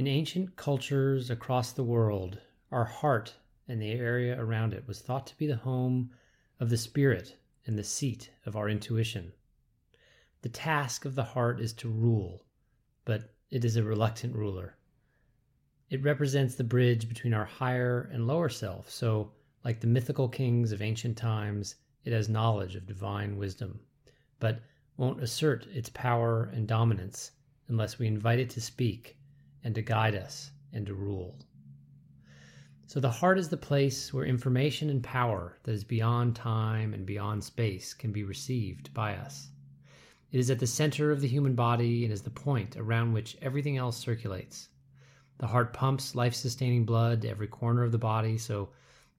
In ancient cultures across the world, our heart and the area around it was thought to be the home of the spirit and the seat of our intuition. The task of the heart is to rule, but it is a reluctant ruler. It represents the bridge between our higher and lower self, so, like the mythical kings of ancient times, it has knowledge of divine wisdom, but won't assert its power and dominance unless we invite it to speak and to guide us and to rule. So, the heart is the place where information and power that is beyond time and beyond space can be received by us. It is at the center of the human body and is the point around which everything else circulates. The heart pumps life sustaining blood to every corner of the body, so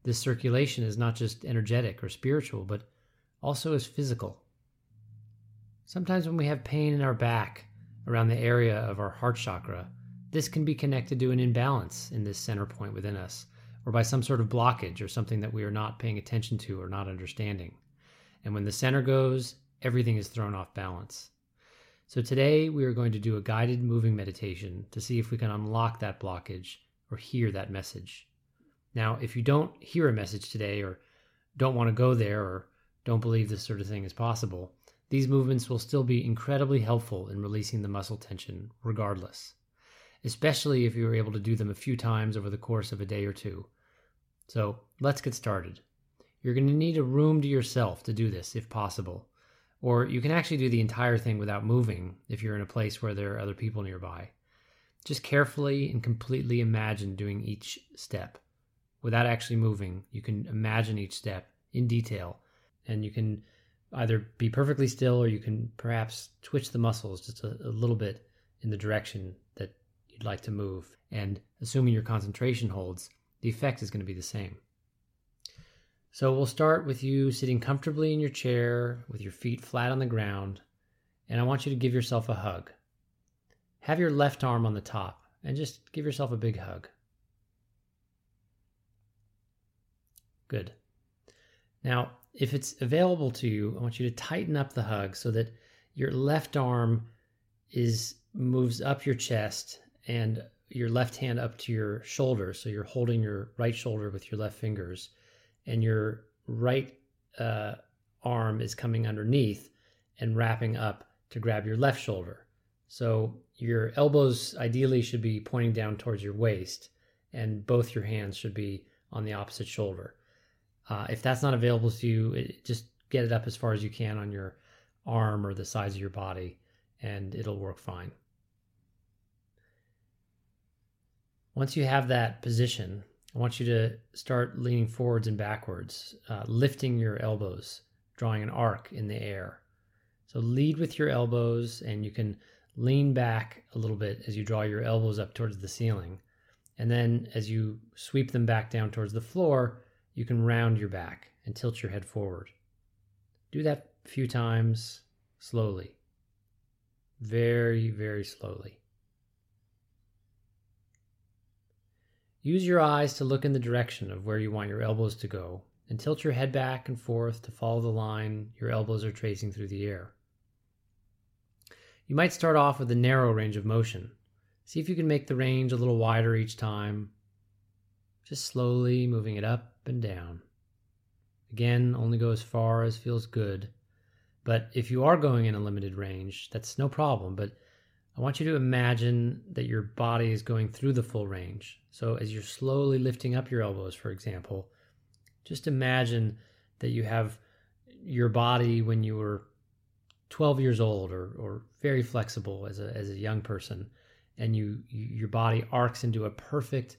this circulation is not just energetic or spiritual, but also is physical. Sometimes when we have pain in our back around the area of our heart chakra, this can be connected to an imbalance in this center point within us, or by some sort of blockage or something that we are not paying attention to or not understanding. And when the center goes, everything is thrown off balance. So today we are going to do a guided moving meditation to see if we can unlock that blockage or hear that message. Now, if you don't hear a message today or don't want to go there or don't believe this sort of thing is possible, these movements will still be incredibly helpful in releasing the muscle tension regardless, especially if you are able to do them a few times over the course of a day or two. So let's get started. You're going to need a room to yourself to do this if possible. Or you can actually do the entire thing without moving if you're in a place where there are other people nearby. Just carefully and completely imagine doing each step. Without actually moving, you can imagine each step in detail and you can either be perfectly still or you can perhaps twitch the muscles just a, a little bit in the direction you'd like to move. And assuming your concentration holds, the effect is going to be the same. So we'll start with you sitting comfortably in your chair with your feet flat on the ground, and I want you to give yourself a hug. Have your left arm on the top and just give yourself a big hug. Good. Now, if it's available to you, I want you to tighten up the hug so that your left arm is moves up your chest and your left hand up to your shoulder. So you're holding your right shoulder with your left fingers and your right uh, arm is coming underneath and wrapping up to grab your left shoulder. So your elbows ideally should be pointing down towards your waist, and both your hands should be on the opposite shoulder. Uh, if that's not available to you, it, just get it up as far as you can on your arm or the size of your body, and it'll work fine. Once you have that position, I want you to start leaning forwards and backwards, uh, lifting your elbows, drawing an arc in the air. So lead with your elbows, and you can lean back a little bit as you draw your elbows up towards the ceiling. And then as you sweep them back down towards the floor, you can round your back and tilt your head forward. Do that a few times slowly, very, very slowly. Use your eyes to look in the direction of where you want your elbows to go and tilt your head back and forth to follow the line your elbows are tracing through the air. You might start off with a narrow range of motion. See if you can make the range a little wider each time, just slowly moving it up and down. Again, only go as far as feels good. But if you are going in a limited range, that's no problem. But I want you to imagine that your body is going through the full range. So as you're slowly lifting up your elbows, for example, just imagine that you have your body when you were 12 years old or, or very flexible as a, as a young person and you, you your body arcs into a perfect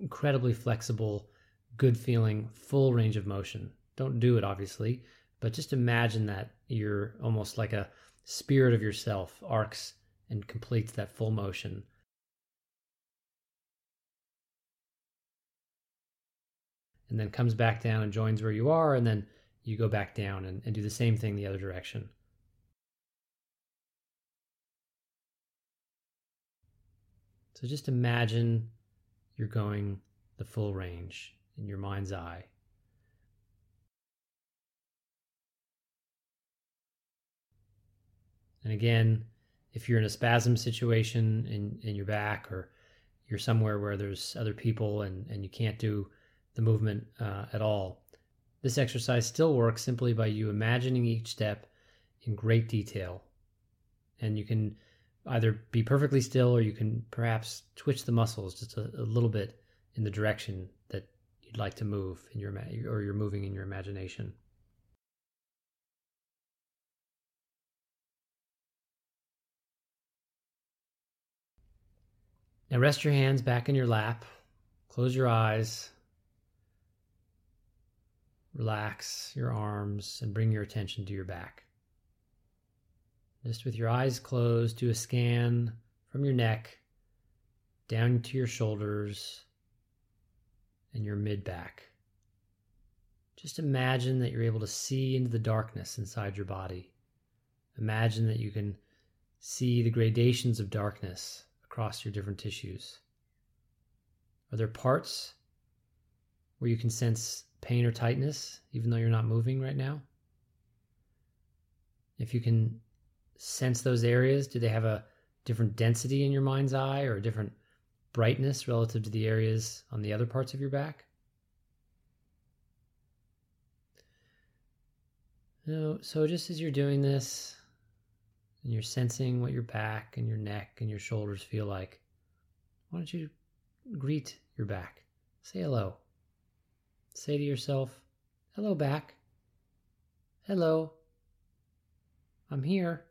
incredibly flexible good feeling full range of motion don't do it obviously but just imagine that you're almost like a spirit of yourself arcs and completes that full motion. And then comes back down and joins where you are, and then you go back down and, and do the same thing the other direction. So just imagine you're going the full range in your mind's eye. And again, if you're in a spasm situation in, in your back or you're somewhere where there's other people and, and you can't do the movement uh, at all. This exercise still works simply by you imagining each step in great detail. And you can either be perfectly still or you can perhaps twitch the muscles just a, a little bit in the direction that you'd like to move in your or you're moving in your imagination. Now rest your hands back in your lap. Close your eyes. Relax your arms and bring your attention to your back. Just with your eyes closed, do a scan from your neck down to your shoulders and your mid back. Just imagine that you're able to see into the darkness inside your body. Imagine that you can see the gradations of darkness across your different tissues. Are there parts where you can sense pain or tightness even though you're not moving right now? If you can sense those areas? Do they have a different density in your mind's eye or a different brightness relative to the areas on the other parts of your back? No, so just as you're doing this and you're sensing what your back and your neck and your shoulders feel like, why don't you greet your back? Say hello. Say to yourself, hello, back. Hello. I'm here.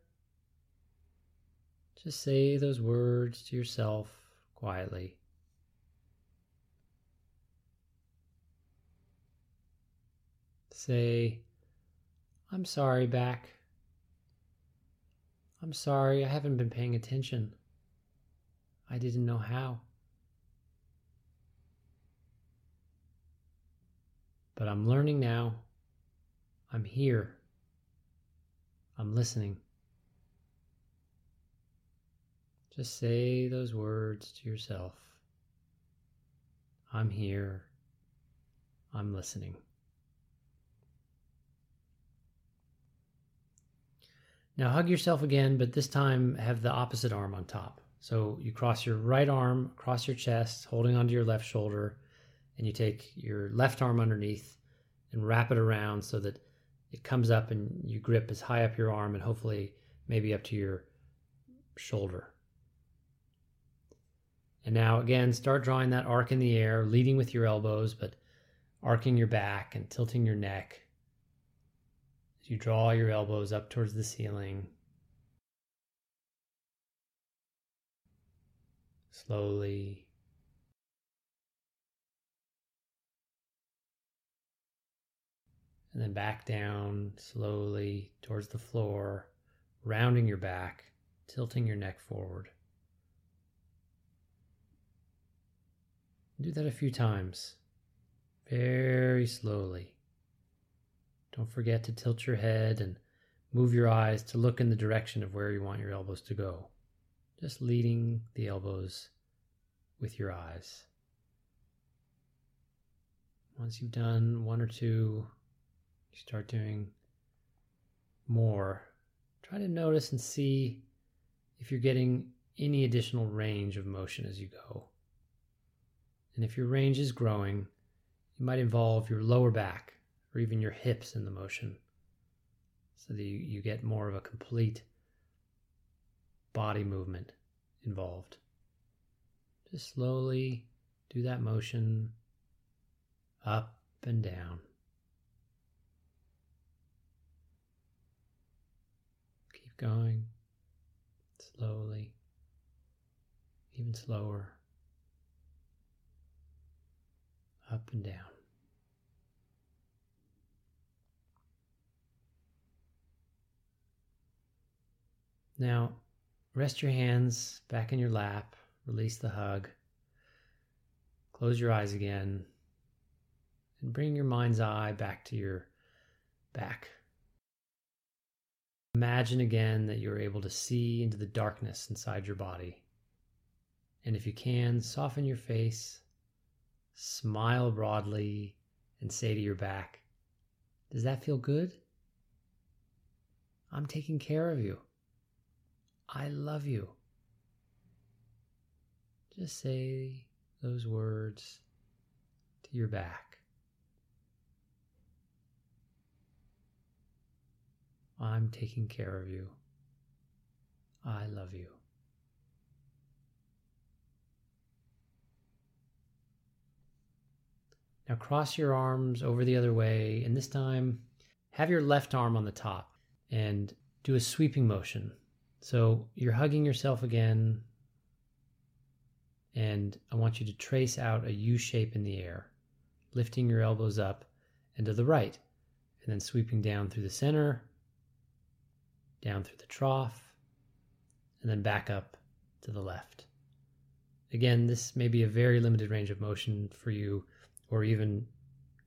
Just say those words to yourself quietly. Say, I'm sorry, back. I'm sorry, I haven't been paying attention. I didn't know how. But I'm learning now. I'm here. I'm listening. Just say those words to yourself I'm here. I'm listening. Now hug yourself again, but this time have the opposite arm on top. So you cross your right arm across your chest, holding onto your left shoulder, and you take your left arm underneath and wrap it around so that it comes up and you grip as high up your arm and hopefully maybe up to your shoulder. And now again, start drawing that arc in the air, leading with your elbows, but arcing your back and tilting your neck you draw your elbows up towards the ceiling. Slowly. And then back down slowly towards the floor, rounding your back, tilting your neck forward. Do that a few times, very slowly. Don't forget to tilt your head and move your eyes to look in the direction of where you want your elbows to go. Just leading the elbows with your eyes. Once you've done one or two, you start doing more. Try to notice and see if you're getting any additional range of motion as you go. And if your range is growing, you might involve your lower back or even your hips in the motion so that you, you get more of a complete body movement involved. Just slowly do that motion up and down. Keep going slowly, even slower. up and down. Now, rest your hands back in your lap, release the hug, close your eyes again, and bring your mind's eye back to your back. Imagine again that you're able to see into the darkness inside your body. And if you can, soften your face smile broadly, and say to your back, Does that feel good? I'm taking care of you. I love you. Just say those words to your back. I'm taking care of you. I love you. Now cross your arms over the other way, and this time have your left arm on the top and do a sweeping motion. So you're hugging yourself again, and I want you to trace out a U shape in the air, lifting your elbows up and to the right, and then sweeping down through the center, down through the trough, and then back up to the left. Again, this may be a very limited range of motion for you, or even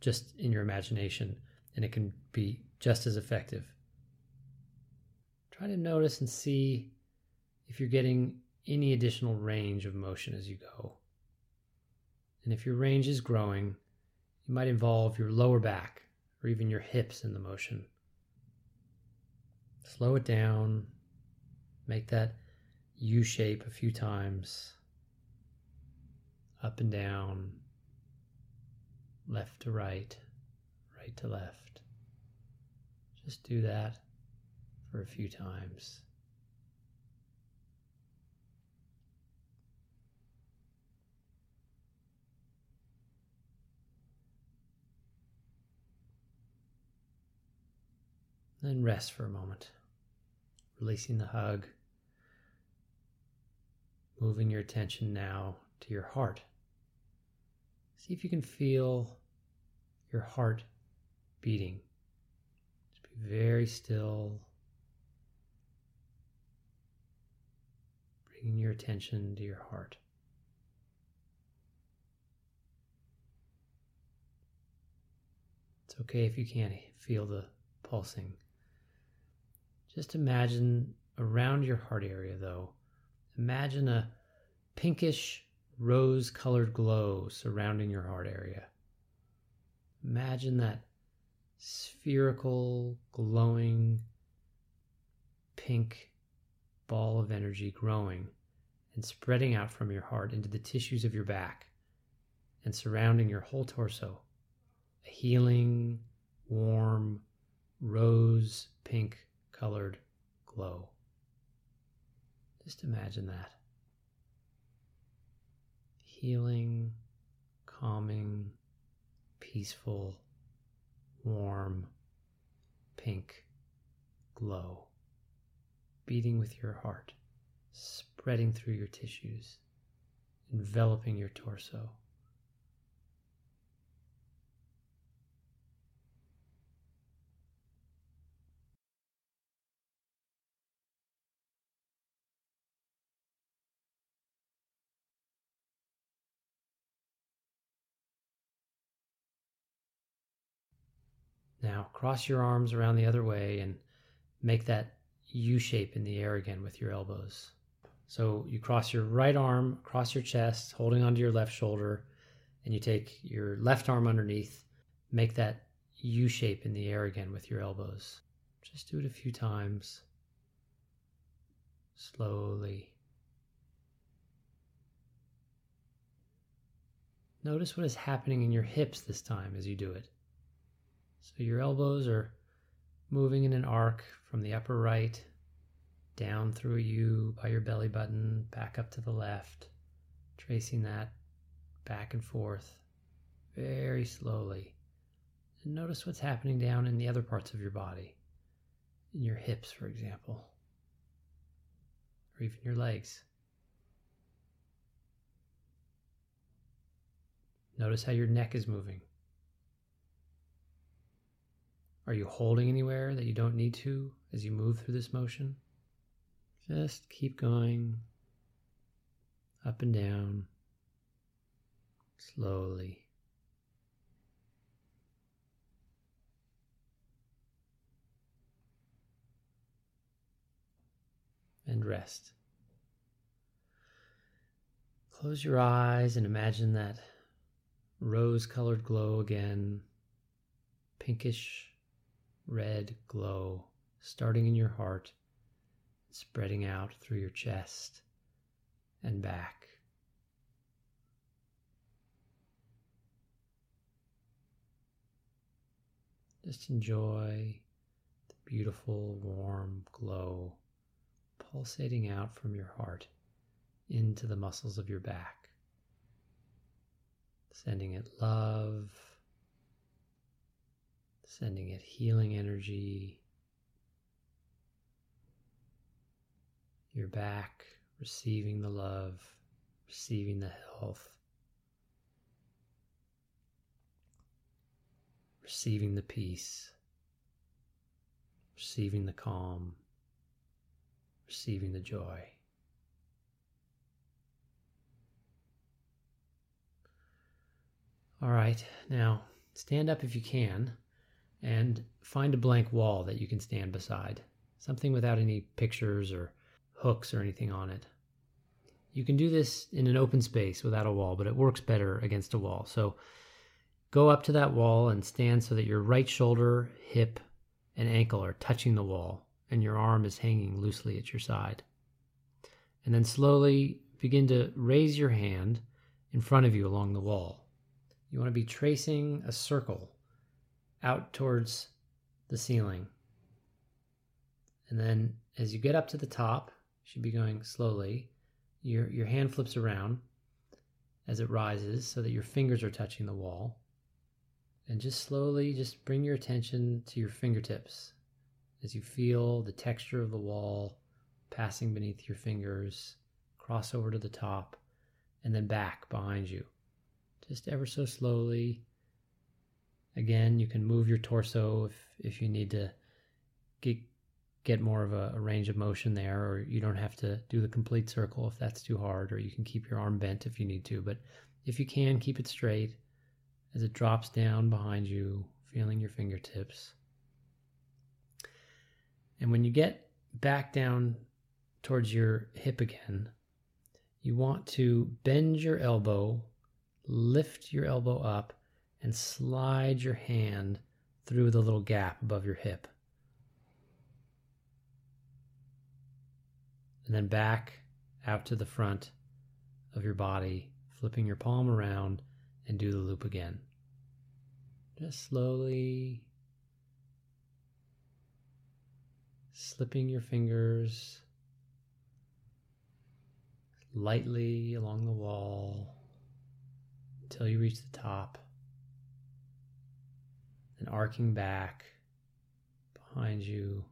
just in your imagination, and it can be just as effective. Try to notice and see if you're getting any additional range of motion as you go. And if your range is growing, you might involve your lower back or even your hips in the motion. Slow it down, make that U shape a few times, up and down, left to right, right to left. Just do that for a few times. Then rest for a moment, releasing the hug, moving your attention now to your heart. See if you can feel your heart beating. Just be very still, bringing your attention to your heart. It's okay if you can't feel the pulsing. Just imagine around your heart area, though, imagine a pinkish rose colored glow surrounding your heart area. Imagine that spherical, glowing, pink ball of energy growing and spreading out from your heart into the tissues of your back and surrounding your whole torso. A healing, warm, rose pink colored glow. Just imagine that. Healing, calming, peaceful, warm, pink glow, beating with your heart, spreading through your tissues, enveloping your torso. Now cross your arms around the other way and make that U shape in the air again with your elbows. So you cross your right arm across your chest, holding onto your left shoulder, and you take your left arm underneath, make that U shape in the air again with your elbows. Just do it a few times. Slowly. Notice what is happening in your hips this time as you do it. So your elbows are moving in an arc from the upper right down through you by your belly button, back up to the left, tracing that back and forth very slowly. And notice what's happening down in the other parts of your body, in your hips, for example, or even your legs. Notice how your neck is moving. Are you holding anywhere that you don't need to as you move through this motion? Just keep going up and down slowly. And rest. Close your eyes and imagine that rose colored glow again, pinkish red glow starting in your heart, spreading out through your chest and back. Just enjoy the beautiful warm glow pulsating out from your heart into the muscles of your back, sending it love sending it healing energy. Your back receiving the love, receiving the health, receiving the peace, receiving the calm, receiving the joy. All right, now stand up if you can and find a blank wall that you can stand beside. Something without any pictures or hooks or anything on it. You can do this in an open space without a wall, but it works better against a wall. So go up to that wall and stand so that your right shoulder, hip, and ankle are touching the wall and your arm is hanging loosely at your side. And then slowly begin to raise your hand in front of you along the wall. You want to be tracing a circle out towards the ceiling. And then as you get up to the top, you should be going slowly. Your, your hand flips around as it rises so that your fingers are touching the wall. And just slowly just bring your attention to your fingertips as you feel the texture of the wall passing beneath your fingers, cross over to the top, and then back behind you. Just ever so slowly. Again, you can move your torso if, if you need to get, get more of a, a range of motion there, or you don't have to do the complete circle if that's too hard, or you can keep your arm bent if you need to. But if you can, keep it straight as it drops down behind you, feeling your fingertips. And when you get back down towards your hip again, you want to bend your elbow, lift your elbow up, and slide your hand through the little gap above your hip. And then back out to the front of your body, flipping your palm around and do the loop again. Just slowly slipping your fingers lightly along the wall until you reach the top, then arcing back behind you,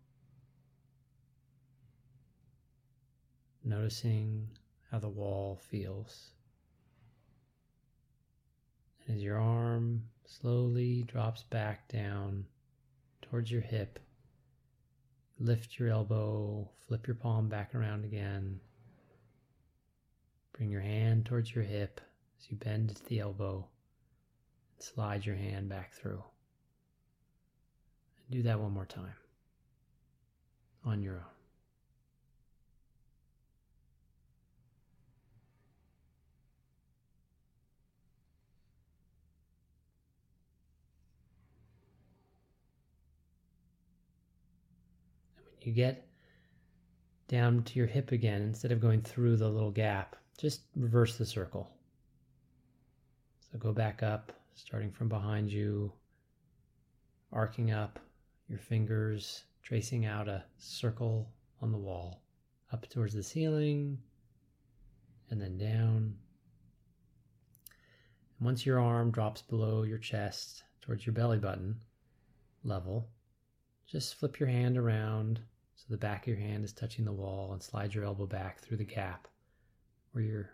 noticing how the wall feels. And as your arm slowly drops back down towards your hip, Lift your elbow, flip your palm back around again. Bring your hand towards your hip as you bend the elbow and slide your hand back through. Do that one more time on your own. And when you get down to your hip again, instead of going through the little gap, just reverse the circle. So go back up, starting from behind you, arcing up your fingers, tracing out a circle on the wall, up towards the ceiling, and then down. And once your arm drops below your chest towards your belly button level, just flip your hand around so the back of your hand is touching the wall and slide your elbow back through the gap where your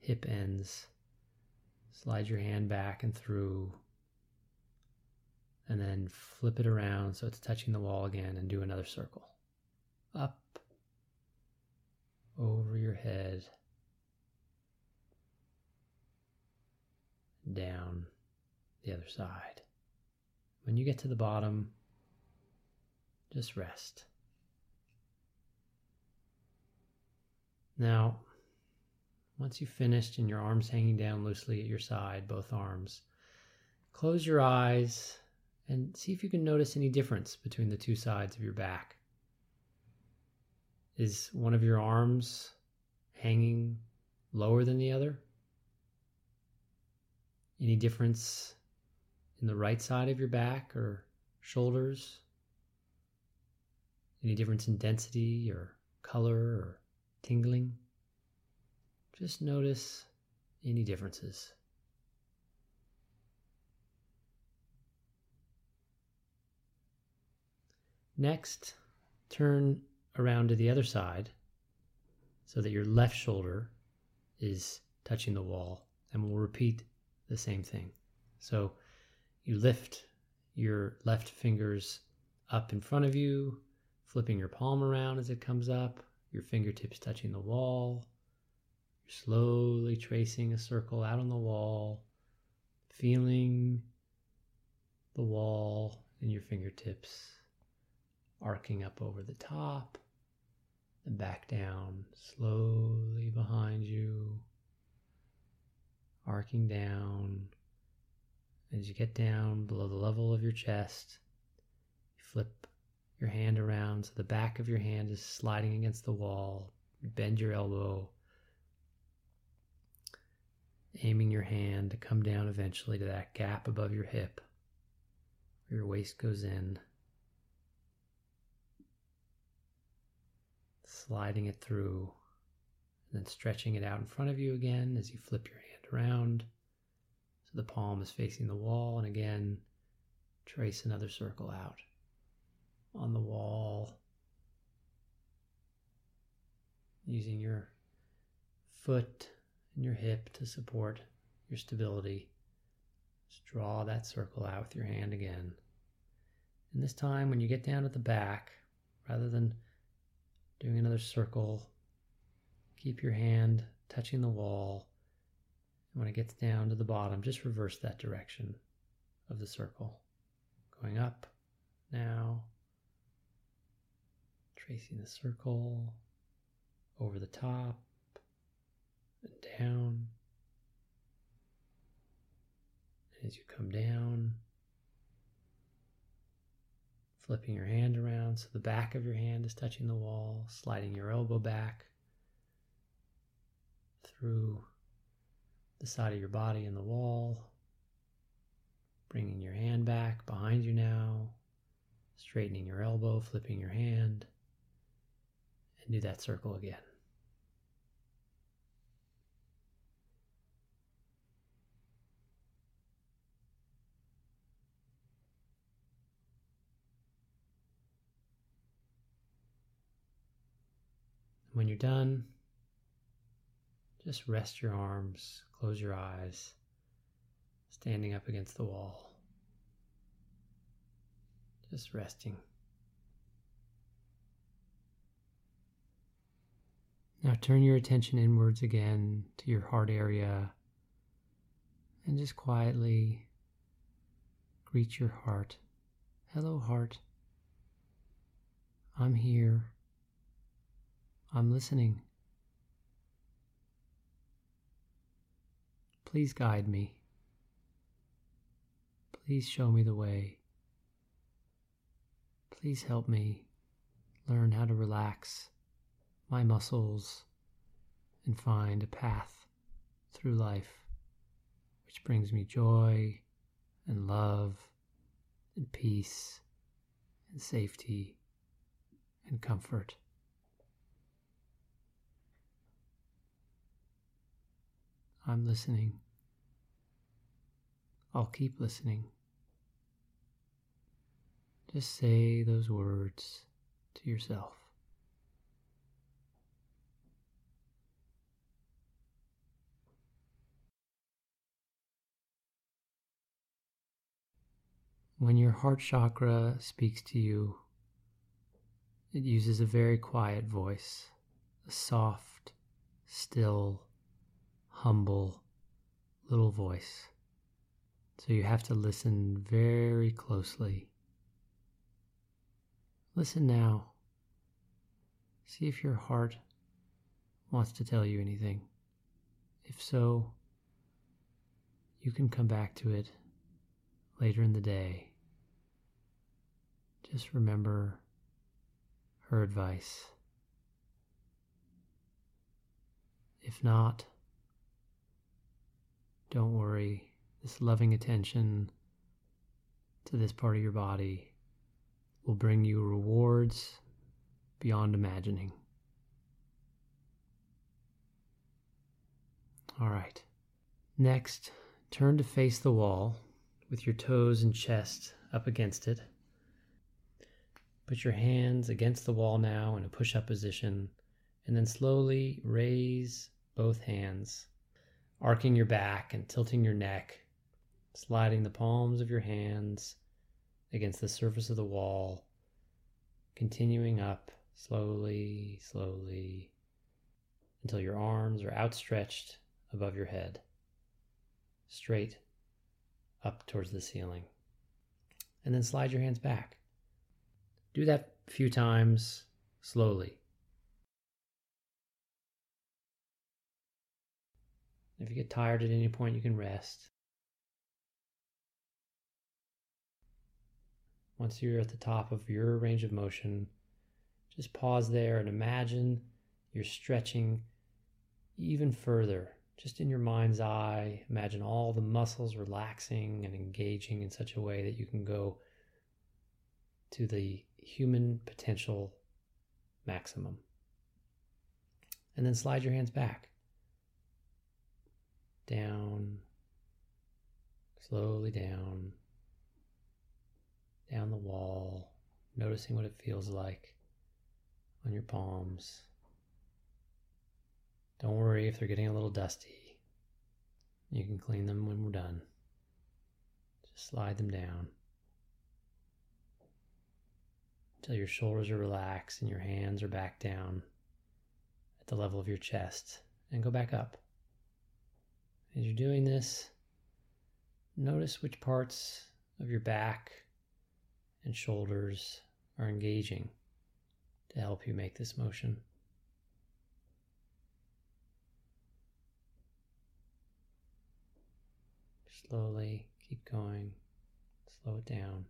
hip ends. Slide your hand back and through. And then flip it around so it's touching the wall again and do another circle. Up, over your head, down the other side. When you get to the bottom, just rest. Now, once you've finished and your arms hanging down loosely at your side, both arms, close your eyes and see if you can notice any difference between the two sides of your back. Is one of your arms hanging lower than the other? Any difference in the right side of your back or shoulders? Any difference in density or color or tingling? Just notice any differences. Next, turn around to the other side so that your left shoulder is touching the wall, and we'll repeat the same thing. So you lift your left fingers up in front of you, flipping your palm around as it comes up, your fingertips touching the wall. You're slowly tracing a circle out on the wall, feeling the wall in your fingertips arcing up over the top and back down slowly behind you, arcing down. As you get down below the level of your chest, you flip your hand around so the back of your hand is sliding against the wall. You bend your elbow, aiming your hand to come down eventually to that gap above your hip where your waist goes in. Sliding it through, and then stretching it out in front of you again as you flip your hand around. So the palm is facing the wall, and again, trace another circle out on the wall. Using your foot and your hip to support your stability. Just draw that circle out with your hand again. And this time, when you get down at the back, rather than doing another circle. Keep your hand touching the wall. And when it gets down to the bottom, just reverse that direction of the circle. Going up now, tracing the circle over the top and down. As you come down, flipping your hand around so the back of your hand is touching the wall, sliding your elbow back through the side of your body and the wall, bringing your hand back behind you now, straightening your elbow, flipping your hand, and do that circle again. When you're done, just rest your arms, close your eyes, standing up against the wall. Just resting. Now turn your attention inwards again to your heart area and just quietly greet your heart. Hello, heart. I'm here. I'm listening. Please guide me. Please show me the way. Please help me learn how to relax my muscles and find a path through life which brings me joy and love and peace and safety and comfort. I'm listening. I'll keep listening. Just say those words to yourself. When your heart chakra speaks to you, it uses a very quiet voice, a soft, still, humble little voice. So you have to listen very closely. Listen now. See if your heart wants to tell you anything. If so, you can come back to it later in the day. Just remember her advice. If not, don't worry, this loving attention to this part of your body will bring you rewards beyond imagining. All right. Next, turn to face the wall with your toes and chest up against it. Put your hands against the wall now in a push up position, and then slowly raise both hands, arcing your back and tilting your neck, sliding the palms of your hands against the surface of the wall, continuing up slowly, slowly, until your arms are outstretched above your head, straight up towards the ceiling. And then slide your hands back. Do that a few times slowly. If you get tired at any point, you can rest. Once you're at the top of your range of motion, just pause there and imagine you're stretching even further. Just in your mind's eye, imagine all the muscles relaxing and engaging in such a way that you can go to the human potential maximum. And then slide your hands back. Down, slowly down, down the wall, noticing what it feels like on your palms. Don't worry if they're getting a little dusty. You can clean them when we're done. Just slide them down until your shoulders are relaxed and your hands are back down at the level of your chest and go back up. As you're doing this, notice which parts of your back and shoulders are engaging to help you make this motion. Slowly keep going, slow it down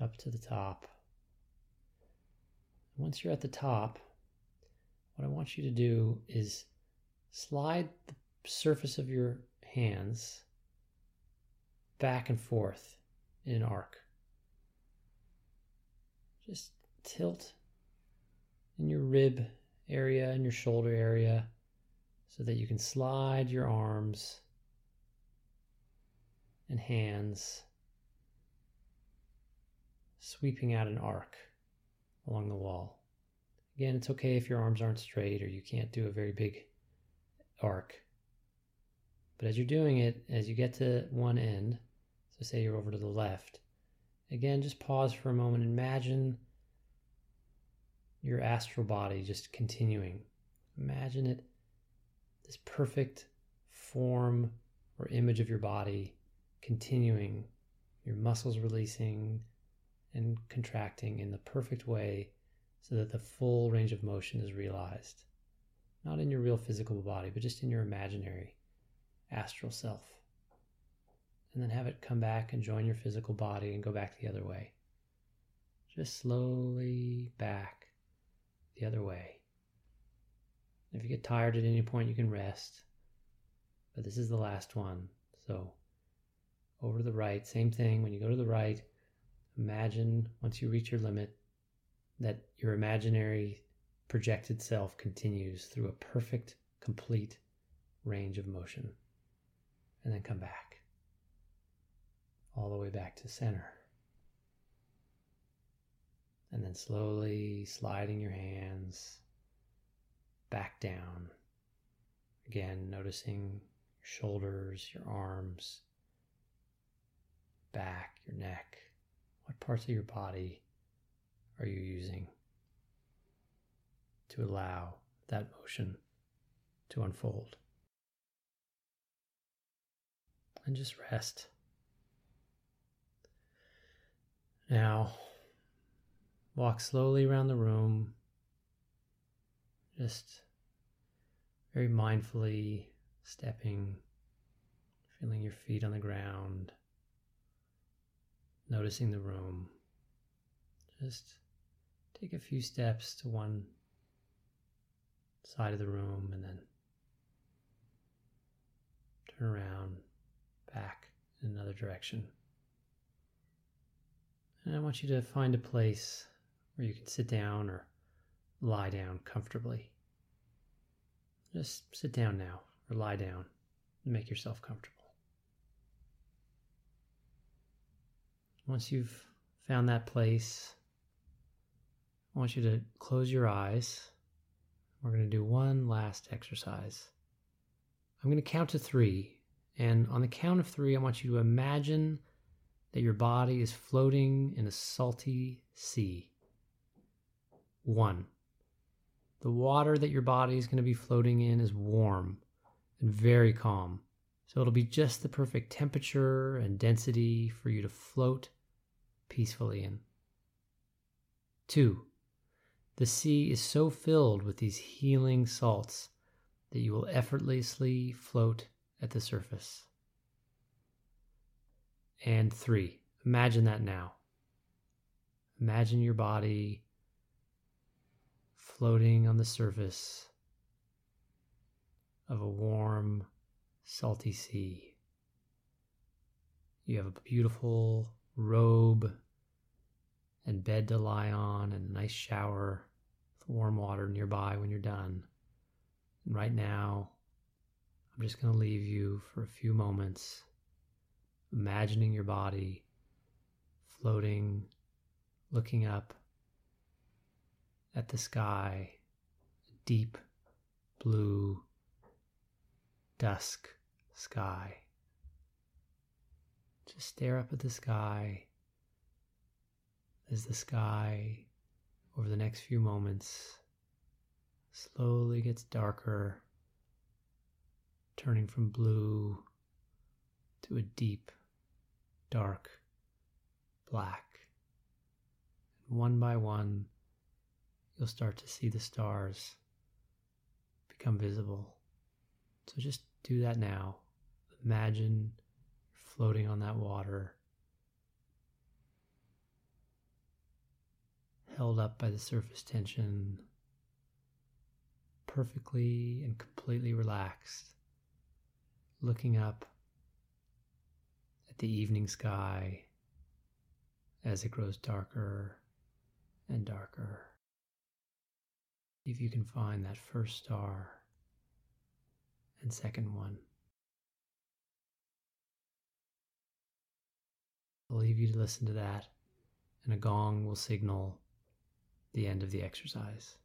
up to the top. Once you're at the top, what I want you to do is slide the surface of your hands back and forth in an arc. Just tilt in your rib area and your shoulder area so that you can slide your arms and hands sweeping out an arc along the wall. Again, it's okay if your arms aren't straight or you can't do a very big arc. But as you're doing it, as you get to one end, so say you're over to the left, again, just pause for a moment. Imagine your astral body just continuing. Imagine it, this perfect form or image of your body continuing, your muscles releasing, and contracting in the perfect way so that the full range of motion is realized. Not in your real physical body, but just in your imaginary astral self. And then have it come back and join your physical body and go back the other way. Just slowly back the other way. If you get tired at any point, you can rest. But this is the last one. So over to the right, same thing. When you go to the right, Imagine once you reach your limit that your imaginary projected self continues through a perfect, complete range of motion. And then come back. All the way back to center. And then slowly sliding your hands back down. Again, noticing your shoulders, your arms, back, your neck. What parts of your body are you using to allow that motion to unfold? And just rest. Now, walk slowly around the room, just very mindfully stepping, feeling your feet on the ground noticing the room. Just take a few steps to one side of the room and then turn around back in another direction. And I want you to find a place where you can sit down or lie down comfortably. Just sit down now or lie down and make yourself comfortable. Once you've found that place, I want you to close your eyes. We're going to do one last exercise. I'm going to count to three. And on the count of three, I want you to imagine that your body is floating in a salty sea. One, the water that your body is going to be floating in is warm and very calm. So it'll be just the perfect temperature and density for you to float peacefully in. Two, the sea is so filled with these healing salts that you will effortlessly float at the surface. And three, imagine that now. Imagine your body floating on the surface of a warm, salty sea. You have a beautiful robe and bed to lie on and a nice shower with warm water nearby when you're done. And right now, I'm just going to leave you for a few moments imagining your body floating, looking up at the sky, deep blue dusk sky. Just stare up at the sky as the sky over the next few moments slowly gets darker, turning from blue to a deep, dark black. And one by one, you'll start to see the stars become visible. So just do that now. Imagine floating on that water, held up by the surface tension, perfectly and completely relaxed, looking up at the evening sky as it grows darker and darker. If you can find that first star and second one. I'll leave you to listen to that, and a gong will signal the end of the exercise.